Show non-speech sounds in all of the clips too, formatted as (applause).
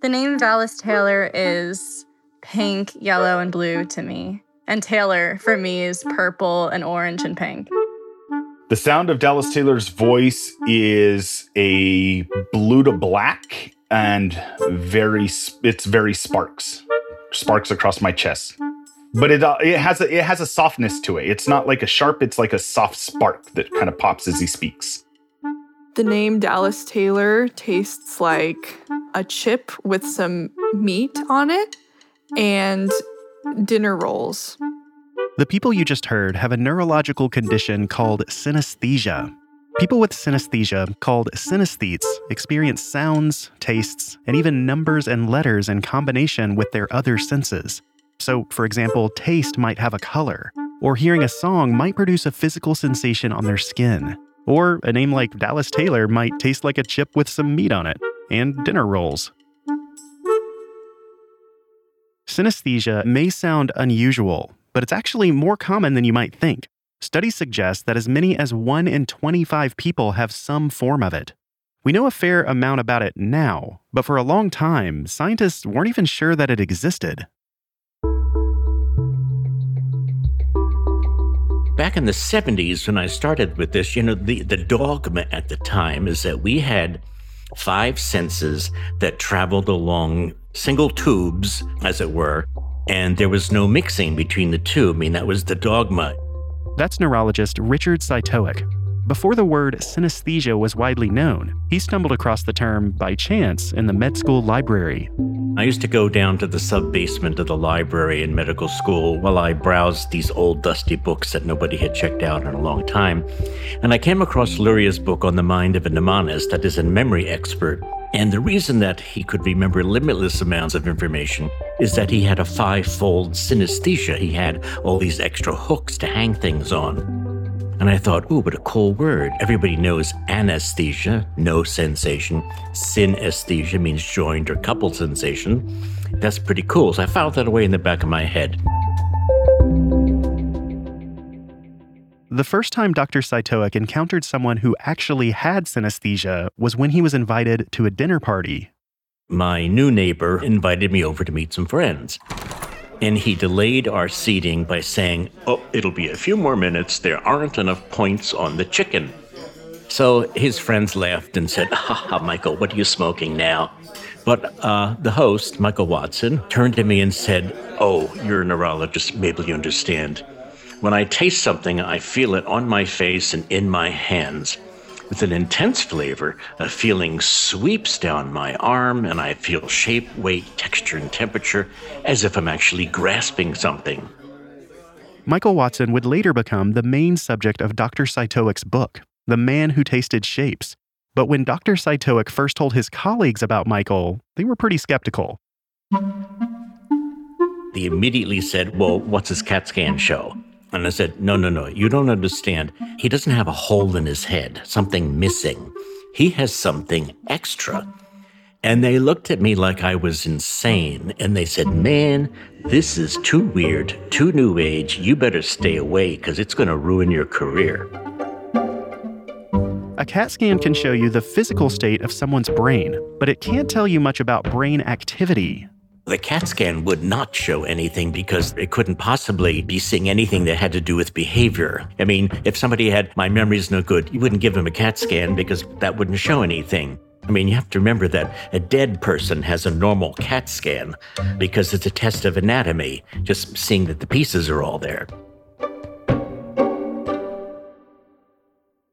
The name Dallas Taylor is pink, yellow, and blue to me. And Taylor for me is purple and orange and pink. The sound of Dallas Taylor's voice is a blue to black and very it's very sparks. Sparks across my chest. But it uh, it has a it has a softness to it. It's not like a sharp, it's like a soft spark that kind of pops as he speaks. The name Dallas Taylor tastes like a chip with some meat on it and dinner rolls. The people you just heard have a neurological condition called synesthesia. People with synesthesia, called synesthetes, experience sounds, tastes, and even numbers and letters in combination with their other senses. So, for example, taste might have a color, or hearing a song might produce a physical sensation on their skin. Or a name like Dallas Taylor might taste like a chip with some meat on it, and dinner rolls. Synesthesia may sound unusual, but it's actually more common than you might think. Studies suggest that as many as 1 in 25 people have some form of it. We know a fair amount about it now, but for a long time, scientists weren't even sure that it existed. Back in the 70s, when I started with this, you know, the, the dogma at the time is that we had five senses that traveled along single tubes, as it were, and there was no mixing between the two. I mean, that was the dogma. That's neurologist Richard Cytowic. Before the word synesthesia was widely known, he stumbled across the term by chance in the med school library. I used to go down to the sub basement of the library in medical school while I browsed these old dusty books that nobody had checked out in a long time. And I came across Luria's book on the mind of a mnemonist, that is, a memory expert. And the reason that he could remember limitless amounts of information is that he had a five fold synesthesia. He had all these extra hooks to hang things on. And I thought, ooh, what a cool word. Everybody knows anesthesia, no sensation. Synesthesia means joined or coupled sensation. That's pretty cool. So I filed that away in the back of my head. The first time Dr. Cytowic encountered someone who actually had synesthesia was when he was invited to a dinner party. My new neighbor invited me over to meet some friends and he delayed our seating by saying, Oh, it'll be a few more minutes. There aren't enough points on the chicken. So his friends laughed and said, (laughs) Ha ha, Michael, what are you smoking now? But uh, the host, Michael Watson, turned to me and said, Oh, you're a neurologist. Maybe you understand. When I taste something, I feel it on my face and in my hands. With an intense flavor, a feeling sweeps down my arm, and I feel shape, weight, texture, and temperature as if I'm actually grasping something. Michael Watson would later become the main subject of Dr. Cytowic's book, The Man Who Tasted Shapes. But when Dr. Cytowic first told his colleagues about Michael, they were pretty skeptical. They immediately said, Well, what's his CAT scan show? And I said, No, no, no, you don't understand. He doesn't have a hole in his head, something missing. He has something extra. And they looked at me like I was insane. And they said, Man, this is too weird, too new age. You better stay away because it's going to ruin your career. A CAT scan can show you the physical state of someone's brain, but it can't tell you much about brain activity. The CAT scan would not show anything because it couldn't possibly be seeing anything that had to do with behavior. I mean, if somebody had, my memory's no good, you wouldn't give them a CAT scan because that wouldn't show anything. I mean, you have to remember that a dead person has a normal CAT scan because it's a test of anatomy, just seeing that the pieces are all there.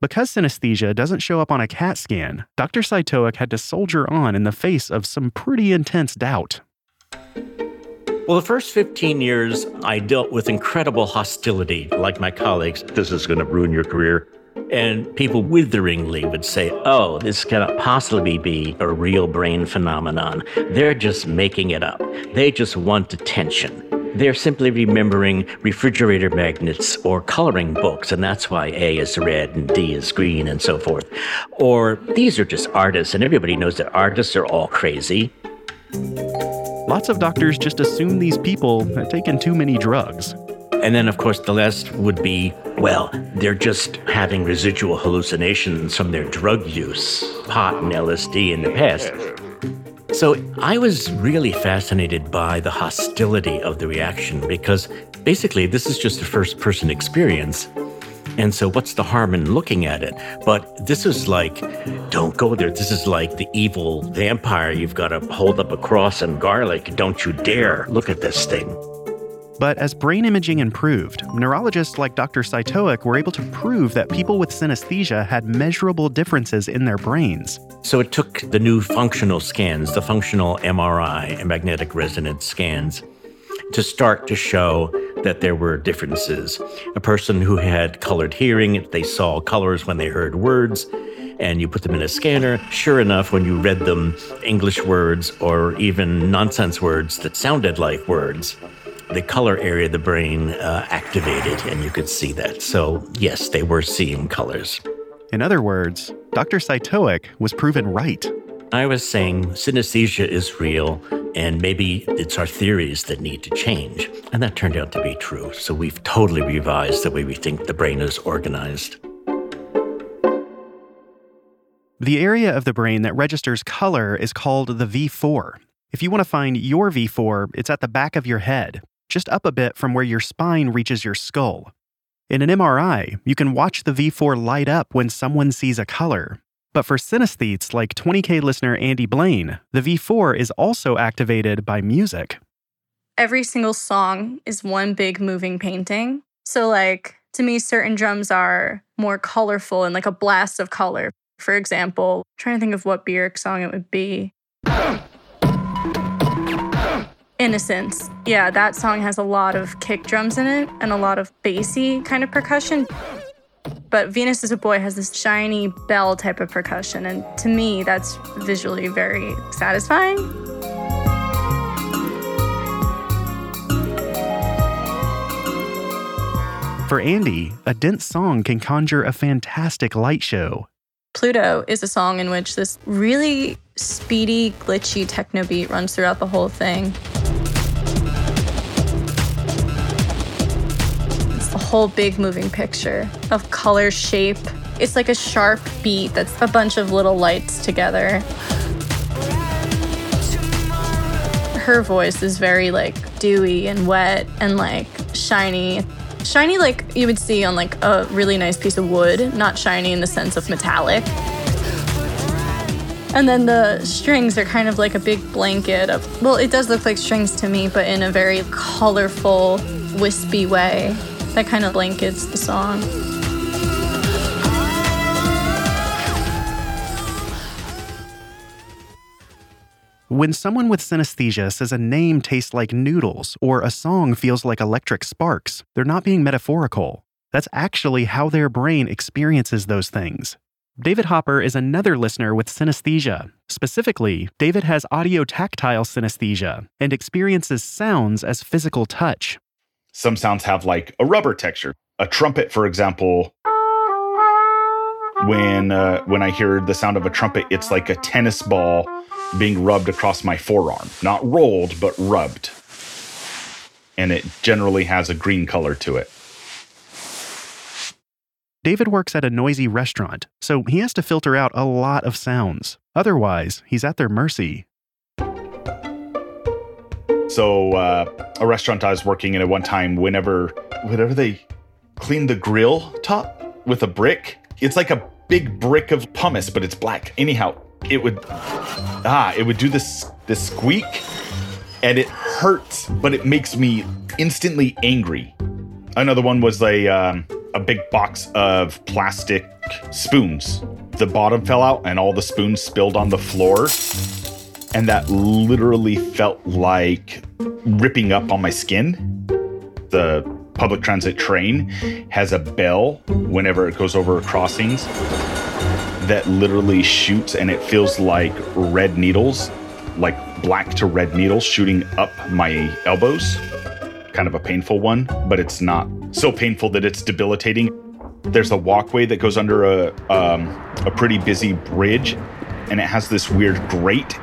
Because synesthesia doesn't show up on a CAT scan, Dr. Cytowic had to soldier on in the face of some pretty intense doubt. Well, the first 15 years, I dealt with incredible hostility, like my colleagues. This is going to ruin your career. And people witheringly would say, oh, this cannot possibly be a real brain phenomenon. They're just making it up. They just want attention. They're simply remembering refrigerator magnets or coloring books, and that's why A is red and D is green and so forth. Or these are just artists, and everybody knows that artists are all crazy. Lots of doctors just assume these people have taken too many drugs. And then, of course, the last would be well, they're just having residual hallucinations from their drug use, pot and LSD in the past. So I was really fascinated by the hostility of the reaction because basically this is just a first person experience. And so, what's the harm in looking at it? But this is like, don't go there. This is like the evil vampire. You've got to hold up a cross and garlic. Don't you dare look at this thing. But as brain imaging improved, neurologists like Dr. Cytowic were able to prove that people with synesthesia had measurable differences in their brains. So it took the new functional scans, the functional MRI and magnetic resonance scans, to start to show that there were differences. A person who had colored hearing, they saw colors when they heard words, and you put them in a scanner. Sure enough, when you read them, English words or even nonsense words that sounded like words, the color area of the brain uh, activated, and you could see that. So, yes, they were seeing colors. In other words, Dr. Cytowic was proven right. I was saying synesthesia is real, and maybe it's our theories that need to change. And that turned out to be true. So we've totally revised the way we think the brain is organized. The area of the brain that registers color is called the V4. If you want to find your V4, it's at the back of your head, just up a bit from where your spine reaches your skull. In an MRI, you can watch the V4 light up when someone sees a color. But for synesthetes like 20K listener Andy Blaine, the V4 is also activated by music. Every single song is one big moving painting. So, like, to me, certain drums are more colorful and like a blast of color. For example, I'm trying to think of what Björk song it would be. Innocence. Yeah, that song has a lot of kick drums in it and a lot of bassy kind of percussion. But Venus as a Boy has this shiny bell type of percussion. And to me, that's visually very satisfying. For Andy, a dense song can conjure a fantastic light show. Pluto is a song in which this really speedy, glitchy techno beat runs throughout the whole thing. Whole big moving picture of color, shape. It's like a sharp beat that's a bunch of little lights together. Her voice is very like dewy and wet and like shiny. Shiny like you would see on like a really nice piece of wood, not shiny in the sense of metallic. And then the strings are kind of like a big blanket of, well, it does look like strings to me, but in a very colorful, wispy way that kind of blankets the song. When someone with synesthesia says a name tastes like noodles or a song feels like electric sparks, they're not being metaphorical. That's actually how their brain experiences those things. David Hopper is another listener with synesthesia. Specifically, David has audio tactile synesthesia and experiences sounds as physical touch. Some sounds have like a rubber texture. A trumpet, for example, when uh, when I hear the sound of a trumpet, it's like a tennis ball being rubbed across my forearm, not rolled, but rubbed. And it generally has a green color to it. David works at a noisy restaurant, so he has to filter out a lot of sounds. Otherwise, he's at their mercy. So, uh, a restaurant I was working in at one time, whenever whenever they clean the grill top with a brick, it's like a big brick of pumice, but it's black. Anyhow, it would ah, it would do this this squeak, and it hurts, but it makes me instantly angry. Another one was a um, a big box of plastic spoons. The bottom fell out, and all the spoons spilled on the floor, and that literally felt like ripping up on my skin. The public transit train has a bell whenever it goes over crossings that literally shoots and it feels like red needles, like black to red needles shooting up my elbows. Kind of a painful one, but it's not so painful that it's debilitating. There's a walkway that goes under a um, a pretty busy bridge, and it has this weird grate.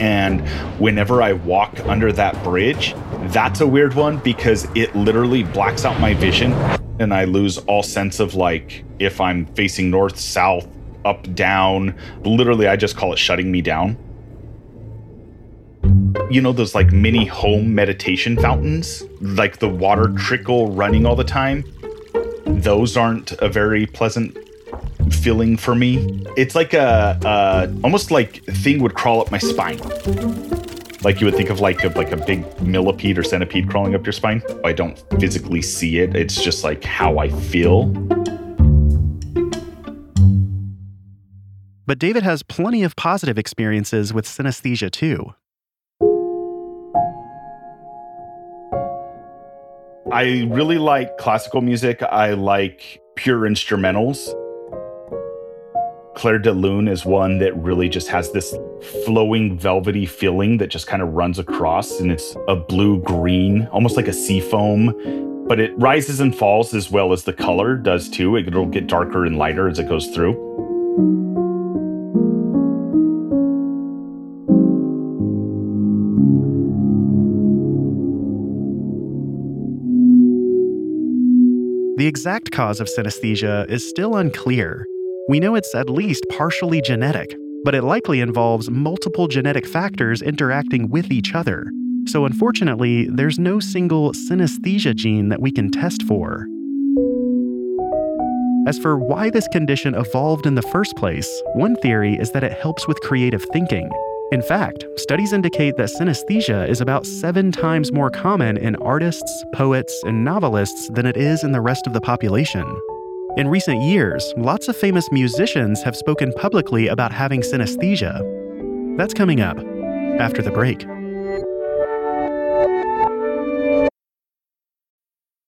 And whenever I walk under that bridge, that's a weird one because it literally blacks out my vision, and I lose all sense of like if I'm facing north, south, up, down. Literally, I just call it shutting me down. You know, those like mini home meditation fountains, like the water trickle running all the time? Those aren't a very pleasant feeling for me. It's like a, a almost like thing would crawl up my spine. Like you would think of like a, like a big millipede or centipede crawling up your spine. I don't physically see it. It's just like how I feel. But David has plenty of positive experiences with synesthesia too. I really like classical music. I like pure instrumentals. Clair de Lune is one that really just has this flowing, velvety feeling that just kind of runs across, and it's a blue green, almost like a sea foam, but it rises and falls as well as the color does too. It'll get darker and lighter as it goes through. The exact cause of synesthesia is still unclear. We know it's at least partially genetic, but it likely involves multiple genetic factors interacting with each other. So, unfortunately, there's no single synesthesia gene that we can test for. As for why this condition evolved in the first place, one theory is that it helps with creative thinking. In fact, studies indicate that synesthesia is about seven times more common in artists, poets, and novelists than it is in the rest of the population. In recent years, lots of famous musicians have spoken publicly about having synesthesia. That's coming up after the break.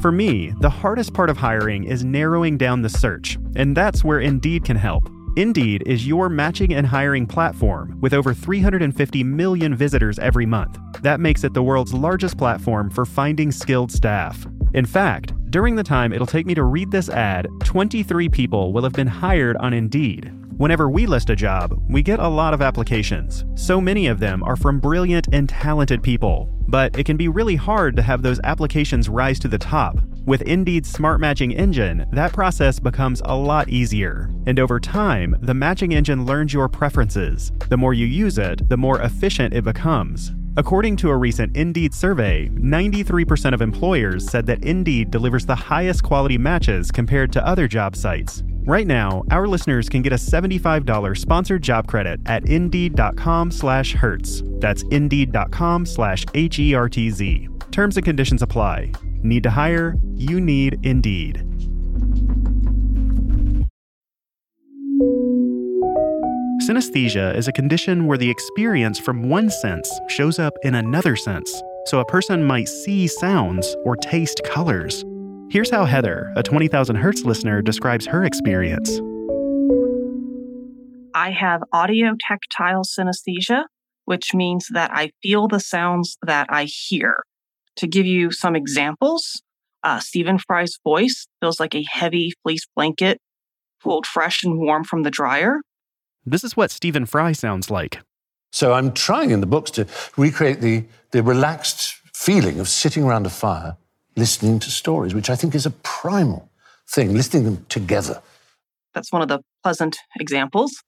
For me, the hardest part of hiring is narrowing down the search, and that's where Indeed can help. Indeed is your matching and hiring platform with over 350 million visitors every month. That makes it the world's largest platform for finding skilled staff. In fact, during the time it'll take me to read this ad, 23 people will have been hired on Indeed. Whenever we list a job, we get a lot of applications. So many of them are from brilliant and talented people. But it can be really hard to have those applications rise to the top. With Indeed's smart matching engine, that process becomes a lot easier. And over time, the matching engine learns your preferences. The more you use it, the more efficient it becomes. According to a recent Indeed survey, 93% of employers said that Indeed delivers the highest quality matches compared to other job sites. Right now, our listeners can get a $75 sponsored job credit at indeed.com slash hertz. That's indeed.com slash H-E-R-T-Z. Terms and conditions apply. Need to hire? You need Indeed. Synesthesia is a condition where the experience from one sense shows up in another sense, so a person might see sounds or taste colors. Here's how Heather, a 20,000 Hertz listener, describes her experience. I have audio tactile synesthesia, which means that I feel the sounds that I hear. To give you some examples, uh, Stephen Fry's voice feels like a heavy fleece blanket pulled fresh and warm from the dryer. This is what Stephen Fry sounds like. So I'm trying in the books to recreate the, the relaxed feeling of sitting around a fire, listening to stories, which I think is a primal thing, listening them together. That's one of the pleasant examples.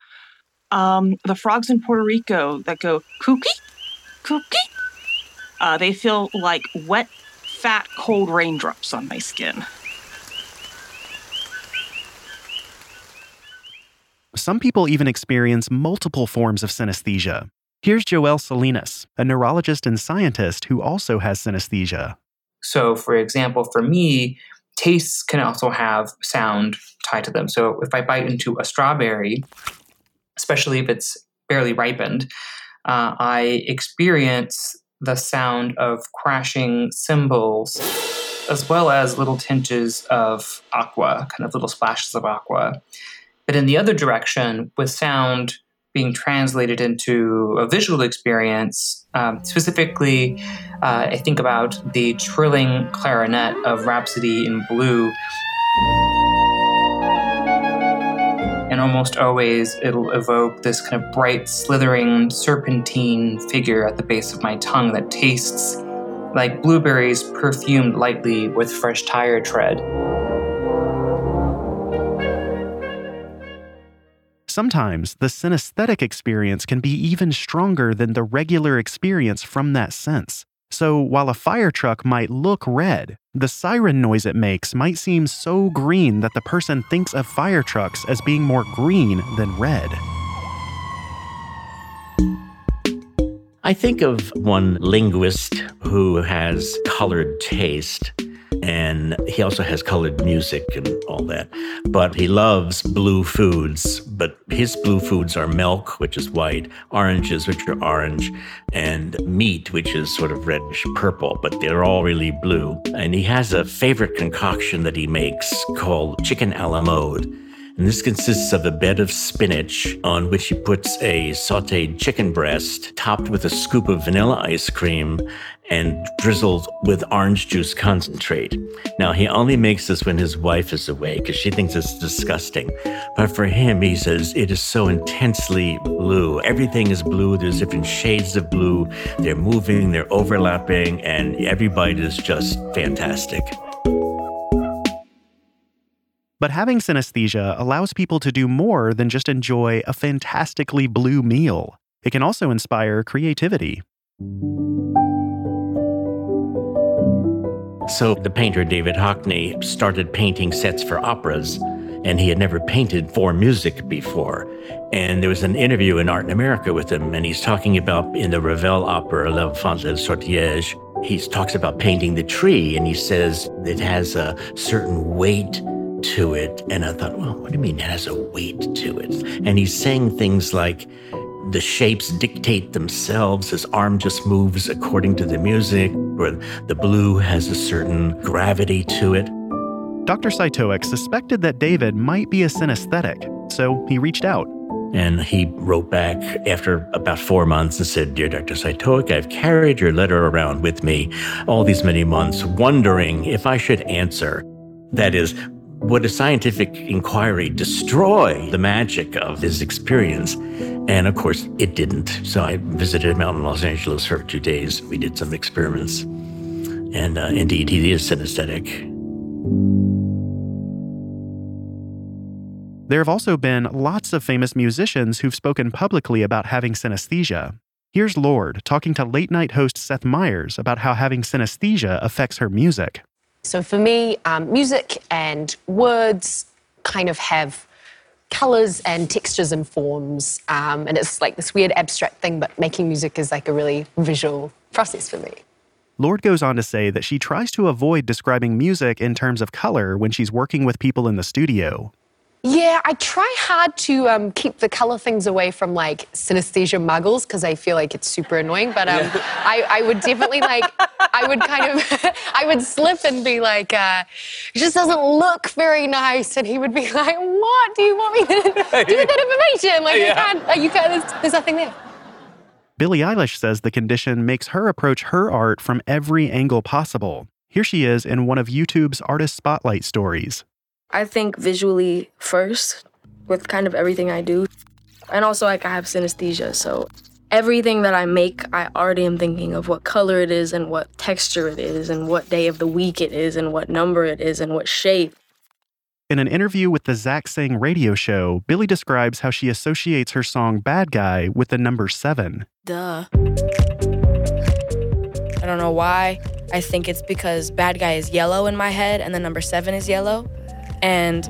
Um, the frogs in Puerto Rico that go kooky, kooky, uh, they feel like wet fat, cold raindrops on my skin. Some people even experience multiple forms of synesthesia. Here's Joel Salinas, a neurologist and scientist who also has synesthesia. So, for example, for me, tastes can also have sound tied to them. So, if I bite into a strawberry, especially if it's barely ripened, uh, I experience the sound of crashing cymbals as well as little tinges of aqua, kind of little splashes of aqua. But in the other direction, with sound being translated into a visual experience, um, specifically, uh, I think about the trilling clarinet of Rhapsody in Blue. And almost always it'll evoke this kind of bright, slithering, serpentine figure at the base of my tongue that tastes like blueberries perfumed lightly with fresh tire tread. Sometimes the synesthetic experience can be even stronger than the regular experience from that sense. So while a fire truck might look red, the siren noise it makes might seem so green that the person thinks of fire trucks as being more green than red. I think of one linguist who has colored taste and he also has colored music and all that. But he loves blue foods, but his blue foods are milk, which is white, oranges, which are orange, and meat, which is sort of reddish purple, but they're all really blue. And he has a favorite concoction that he makes called chicken a la mode. And this consists of a bed of spinach on which he puts a sauteed chicken breast topped with a scoop of vanilla ice cream and drizzled with orange juice concentrate. Now, he only makes this when his wife is away because she thinks it's disgusting. But for him, he says it is so intensely blue. Everything is blue. There's different shades of blue. They're moving, they're overlapping, and every bite is just fantastic. But having synesthesia allows people to do more than just enjoy a fantastically blue meal. It can also inspire creativity. So the painter David Hockney started painting sets for operas, and he had never painted for music before. And there was an interview in Art in America with him, and he's talking about in the Ravel opera, L'Enfant de Sortilège, he talks about painting the tree, and he says it has a certain weight to it. And I thought, well, what do you mean it has a weight to it? And he's saying things like, the shapes dictate themselves. His arm just moves according to the music, or the blue has a certain gravity to it. Dr. Cytowic suspected that David might be a synesthetic, so he reached out. And he wrote back after about four months and said, Dear Dr. Cytowic, I've carried your letter around with me all these many months, wondering if I should answer. That is, would a scientific inquiry destroy the magic of his experience? And of course, it didn't. So I visited him out in Los Angeles for two days. We did some experiments. And uh, indeed, he is synesthetic. There have also been lots of famous musicians who've spoken publicly about having synesthesia. Here's Lorde talking to late night host Seth Meyers about how having synesthesia affects her music. So for me, um, music and words kind of have colors and textures and forms. Um, and it's like this weird abstract thing, but making music is like a really visual process for me. Lorde goes on to say that she tries to avoid describing music in terms of color when she's working with people in the studio. Yeah, I try hard to um, keep the color things away from like synesthesia muggles because I feel like it's super annoying. But um, yeah. I, I, would definitely like, I would kind of, (laughs) I would slip and be like, uh, it just doesn't look very nice. And he would be (laughs) like, what do you want me to (laughs) do with that information? Like, yeah. can't, like, you can't, there's, there's nothing there. Billie Eilish says the condition makes her approach her art from every angle possible. Here she is in one of YouTube's Artist Spotlight stories. I think visually first with kind of everything I do. And also, like, I have synesthesia, so everything that I make, I already am thinking of what color it is and what texture it is and what day of the week it is and what number it is and what shape. In an interview with the Zach Sang radio show, Billie describes how she associates her song Bad Guy with the number seven. Duh. I don't know why. I think it's because bad guy is yellow in my head and the number seven is yellow. And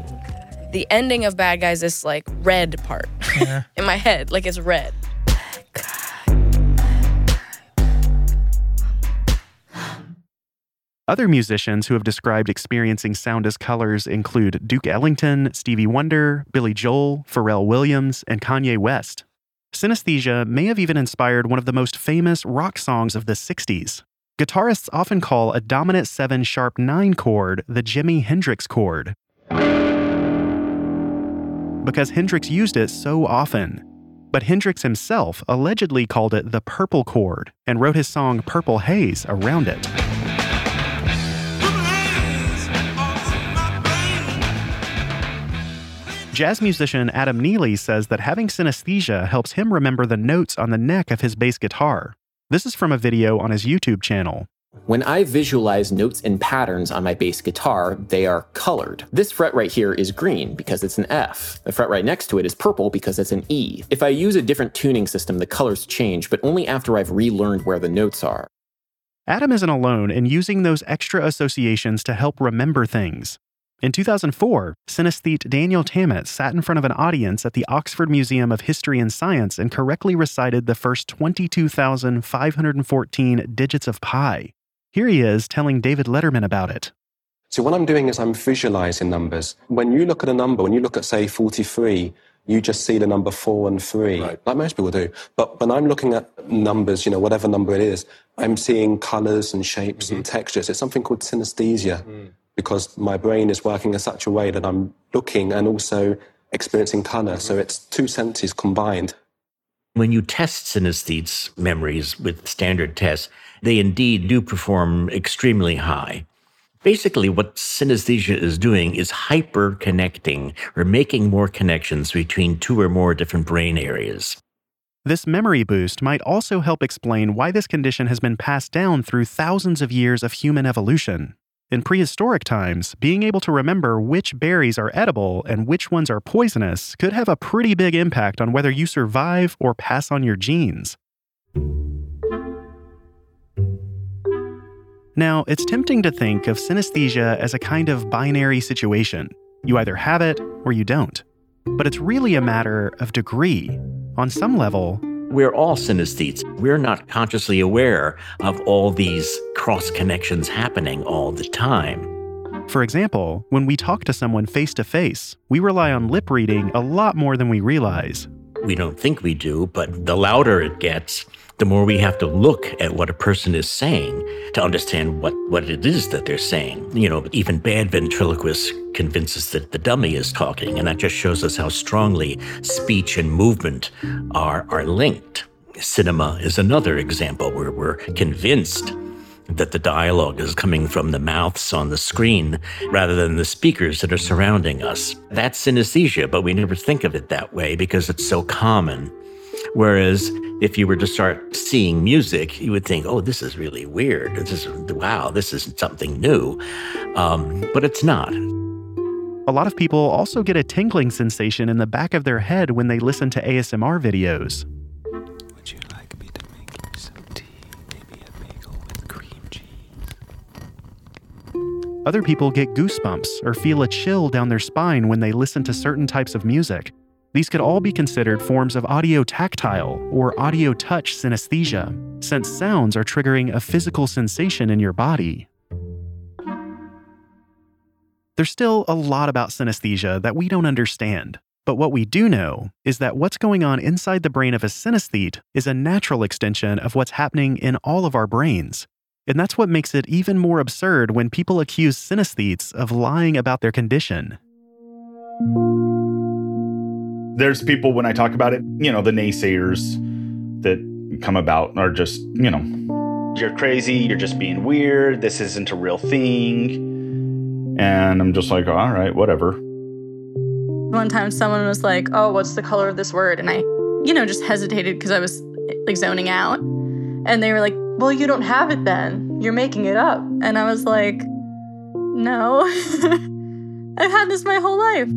the ending of bad guys is like red part (laughs) in my head, like it's red. Other musicians who have described experiencing sound as colors include Duke Ellington, Stevie Wonder, Billy Joel, Pharrell Williams, and Kanye West. Synesthesia may have even inspired one of the most famous rock songs of the 60s. Guitarists often call a dominant 7 sharp 9 chord the Jimi Hendrix chord because Hendrix used it so often. But Hendrix himself allegedly called it the purple chord and wrote his song Purple Haze around it. Jazz musician Adam Neely says that having synesthesia helps him remember the notes on the neck of his bass guitar. This is from a video on his YouTube channel. When I visualize notes and patterns on my bass guitar, they are colored. This fret right here is green because it's an F. The fret right next to it is purple because it's an E. If I use a different tuning system, the colors change, but only after I've relearned where the notes are. Adam isn't alone in using those extra associations to help remember things. In 2004, synesthete Daniel Tammet sat in front of an audience at the Oxford Museum of History and Science and correctly recited the first 22,514 digits of pi. Here he is telling David Letterman about it. So, what I'm doing is I'm visualizing numbers. When you look at a number, when you look at, say, 43, you just see the number four and three, right. like most people do. But when I'm looking at numbers, you know, whatever number it is, I'm seeing colors and shapes mm-hmm. and textures. It's something called synesthesia. Mm because my brain is working in such a way that I'm looking and also experiencing color. So it's two senses combined. When you test synesthetes memories with standard tests, they indeed do perform extremely high. Basically, what synesthesia is doing is hyper connecting or making more connections between two or more different brain areas. This memory boost might also help explain why this condition has been passed down through thousands of years of human evolution. In prehistoric times, being able to remember which berries are edible and which ones are poisonous could have a pretty big impact on whether you survive or pass on your genes. Now, it's tempting to think of synesthesia as a kind of binary situation. You either have it or you don't. But it's really a matter of degree. On some level, we're all synesthetes. We're not consciously aware of all these cross connections happening all the time. For example, when we talk to someone face to face, we rely on lip reading a lot more than we realize. We don't think we do, but the louder it gets, the more we have to look at what a person is saying to understand what, what it is that they're saying. You know, even bad ventriloquists convince us that the dummy is talking, and that just shows us how strongly speech and movement are, are linked. Cinema is another example where we're convinced that the dialogue is coming from the mouths on the screen rather than the speakers that are surrounding us. That's synesthesia, but we never think of it that way because it's so common. Whereas if you were to start seeing music, you would think, oh, this is really weird. This is, wow, this is something new. Um, but it's not. A lot of people also get a tingling sensation in the back of their head when they listen to ASMR videos. Would you like me to make you some tea? Maybe a bagel with cream cheese? Other people get goosebumps or feel a chill down their spine when they listen to certain types of music. These could all be considered forms of audio tactile or audio touch synesthesia, since sounds are triggering a physical sensation in your body. There's still a lot about synesthesia that we don't understand, but what we do know is that what's going on inside the brain of a synesthete is a natural extension of what's happening in all of our brains. And that's what makes it even more absurd when people accuse synesthetes of lying about their condition there's people when I talk about it, you know, the naysayers that come about are just, you know, you're crazy, you're just being weird, this isn't a real thing. And I'm just like, all right, whatever. One time someone was like, oh, what's the color of this word? And I, you know, just hesitated because I was like zoning out. And they were like, well, you don't have it then. You're making it up. And I was like, no, (laughs) I've had this my whole life.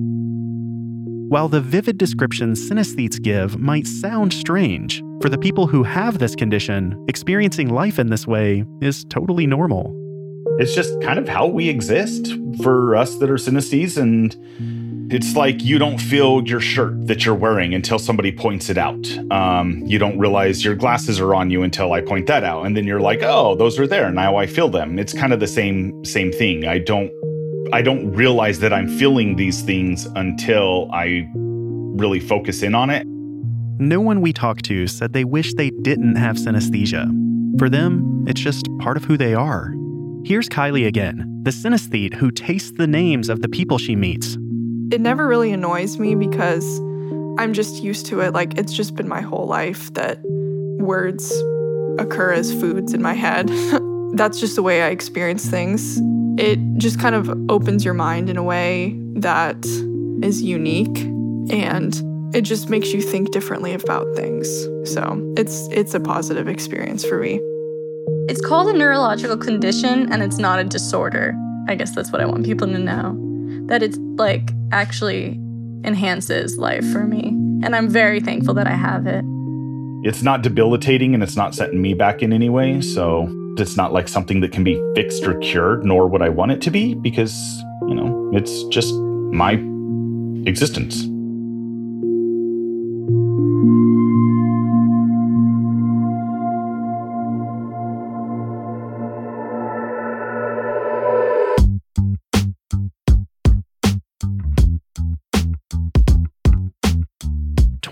While the vivid descriptions synesthetes give might sound strange, For the people who have this condition, experiencing life in this way is totally normal. It's just kind of how we exist for us that are synesthetes and it's like you don't feel your shirt that you're wearing until somebody points it out. Um, you don't realize your glasses are on you until I point that out, and then you're like, "Oh, those are there now. I feel them." It's kind of the same same thing. I don't I don't realize that I'm feeling these things until I really focus in on it. No one we talked to said they wish they didn't have synesthesia. For them, it's just part of who they are. Here's Kylie again, the synesthete who tastes the names of the people she meets it never really annoys me because I'm just used to it. Like, it's just been my whole life that words occur as foods in my head. (laughs) That's just the way I experience things. It just kind of opens your mind in a way that is unique and it just makes you think differently about things. So, it's it's a positive experience for me. It's called a neurological condition and it's not a disorder. I guess that's what I want people to know that it's like actually enhances life for me. And I'm very thankful that I have it. It's not debilitating and it's not setting me back in any way. So it's not like something that can be fixed or cured, nor would I want it to be because, you know, it's just my existence.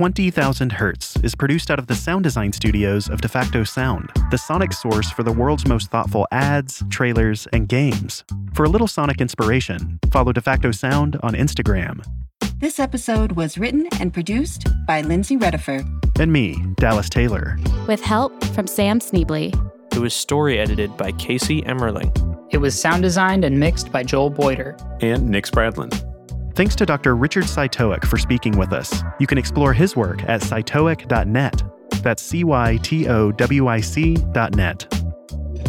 20,000 Hertz is produced out of the sound design studios of DeFacto Sound, the sonic source for the world's most thoughtful ads, trailers, and games. For a little sonic inspiration, follow DeFacto Sound on Instagram. This episode was written and produced by Lindsay Redifer. And me, Dallas Taylor. With help from Sam Sneebly. It was story edited by Casey Emmerling. It was sound designed and mixed by Joel Boyder. And Nick Spradlin. Thanks to Dr. Richard Cytowic for speaking with us. You can explore his work at cytowic.net. That's C Y T O W I C.net.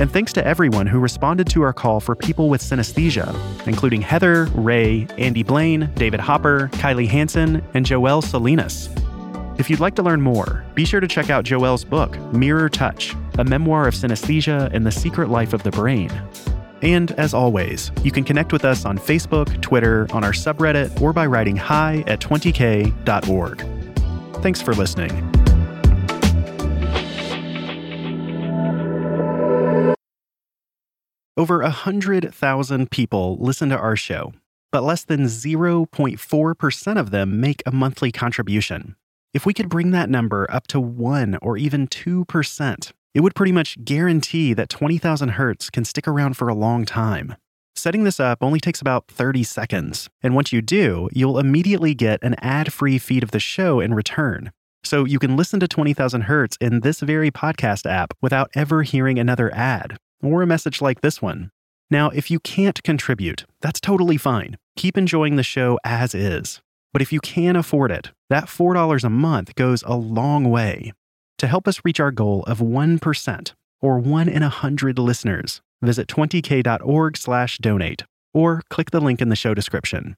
And thanks to everyone who responded to our call for people with synesthesia, including Heather, Ray, Andy Blaine, David Hopper, Kylie Hansen, and Joel Salinas. If you'd like to learn more, be sure to check out Joel's book, Mirror Touch, a memoir of synesthesia and the secret life of the brain. And as always, you can connect with us on Facebook, Twitter, on our subreddit, or by writing hi at 20k.org. Thanks for listening. Over 100,000 people listen to our show, but less than 0.4% of them make a monthly contribution. If we could bring that number up to 1 or even 2%, it would pretty much guarantee that 20,000 Hertz can stick around for a long time. Setting this up only takes about 30 seconds, and once you do, you'll immediately get an ad free feed of the show in return. So you can listen to 20,000 Hertz in this very podcast app without ever hearing another ad or a message like this one. Now, if you can't contribute, that's totally fine. Keep enjoying the show as is. But if you can afford it, that $4 a month goes a long way. To help us reach our goal of 1% or 1 in a 100 listeners, visit 20k.org slash donate, or click the link in the show description.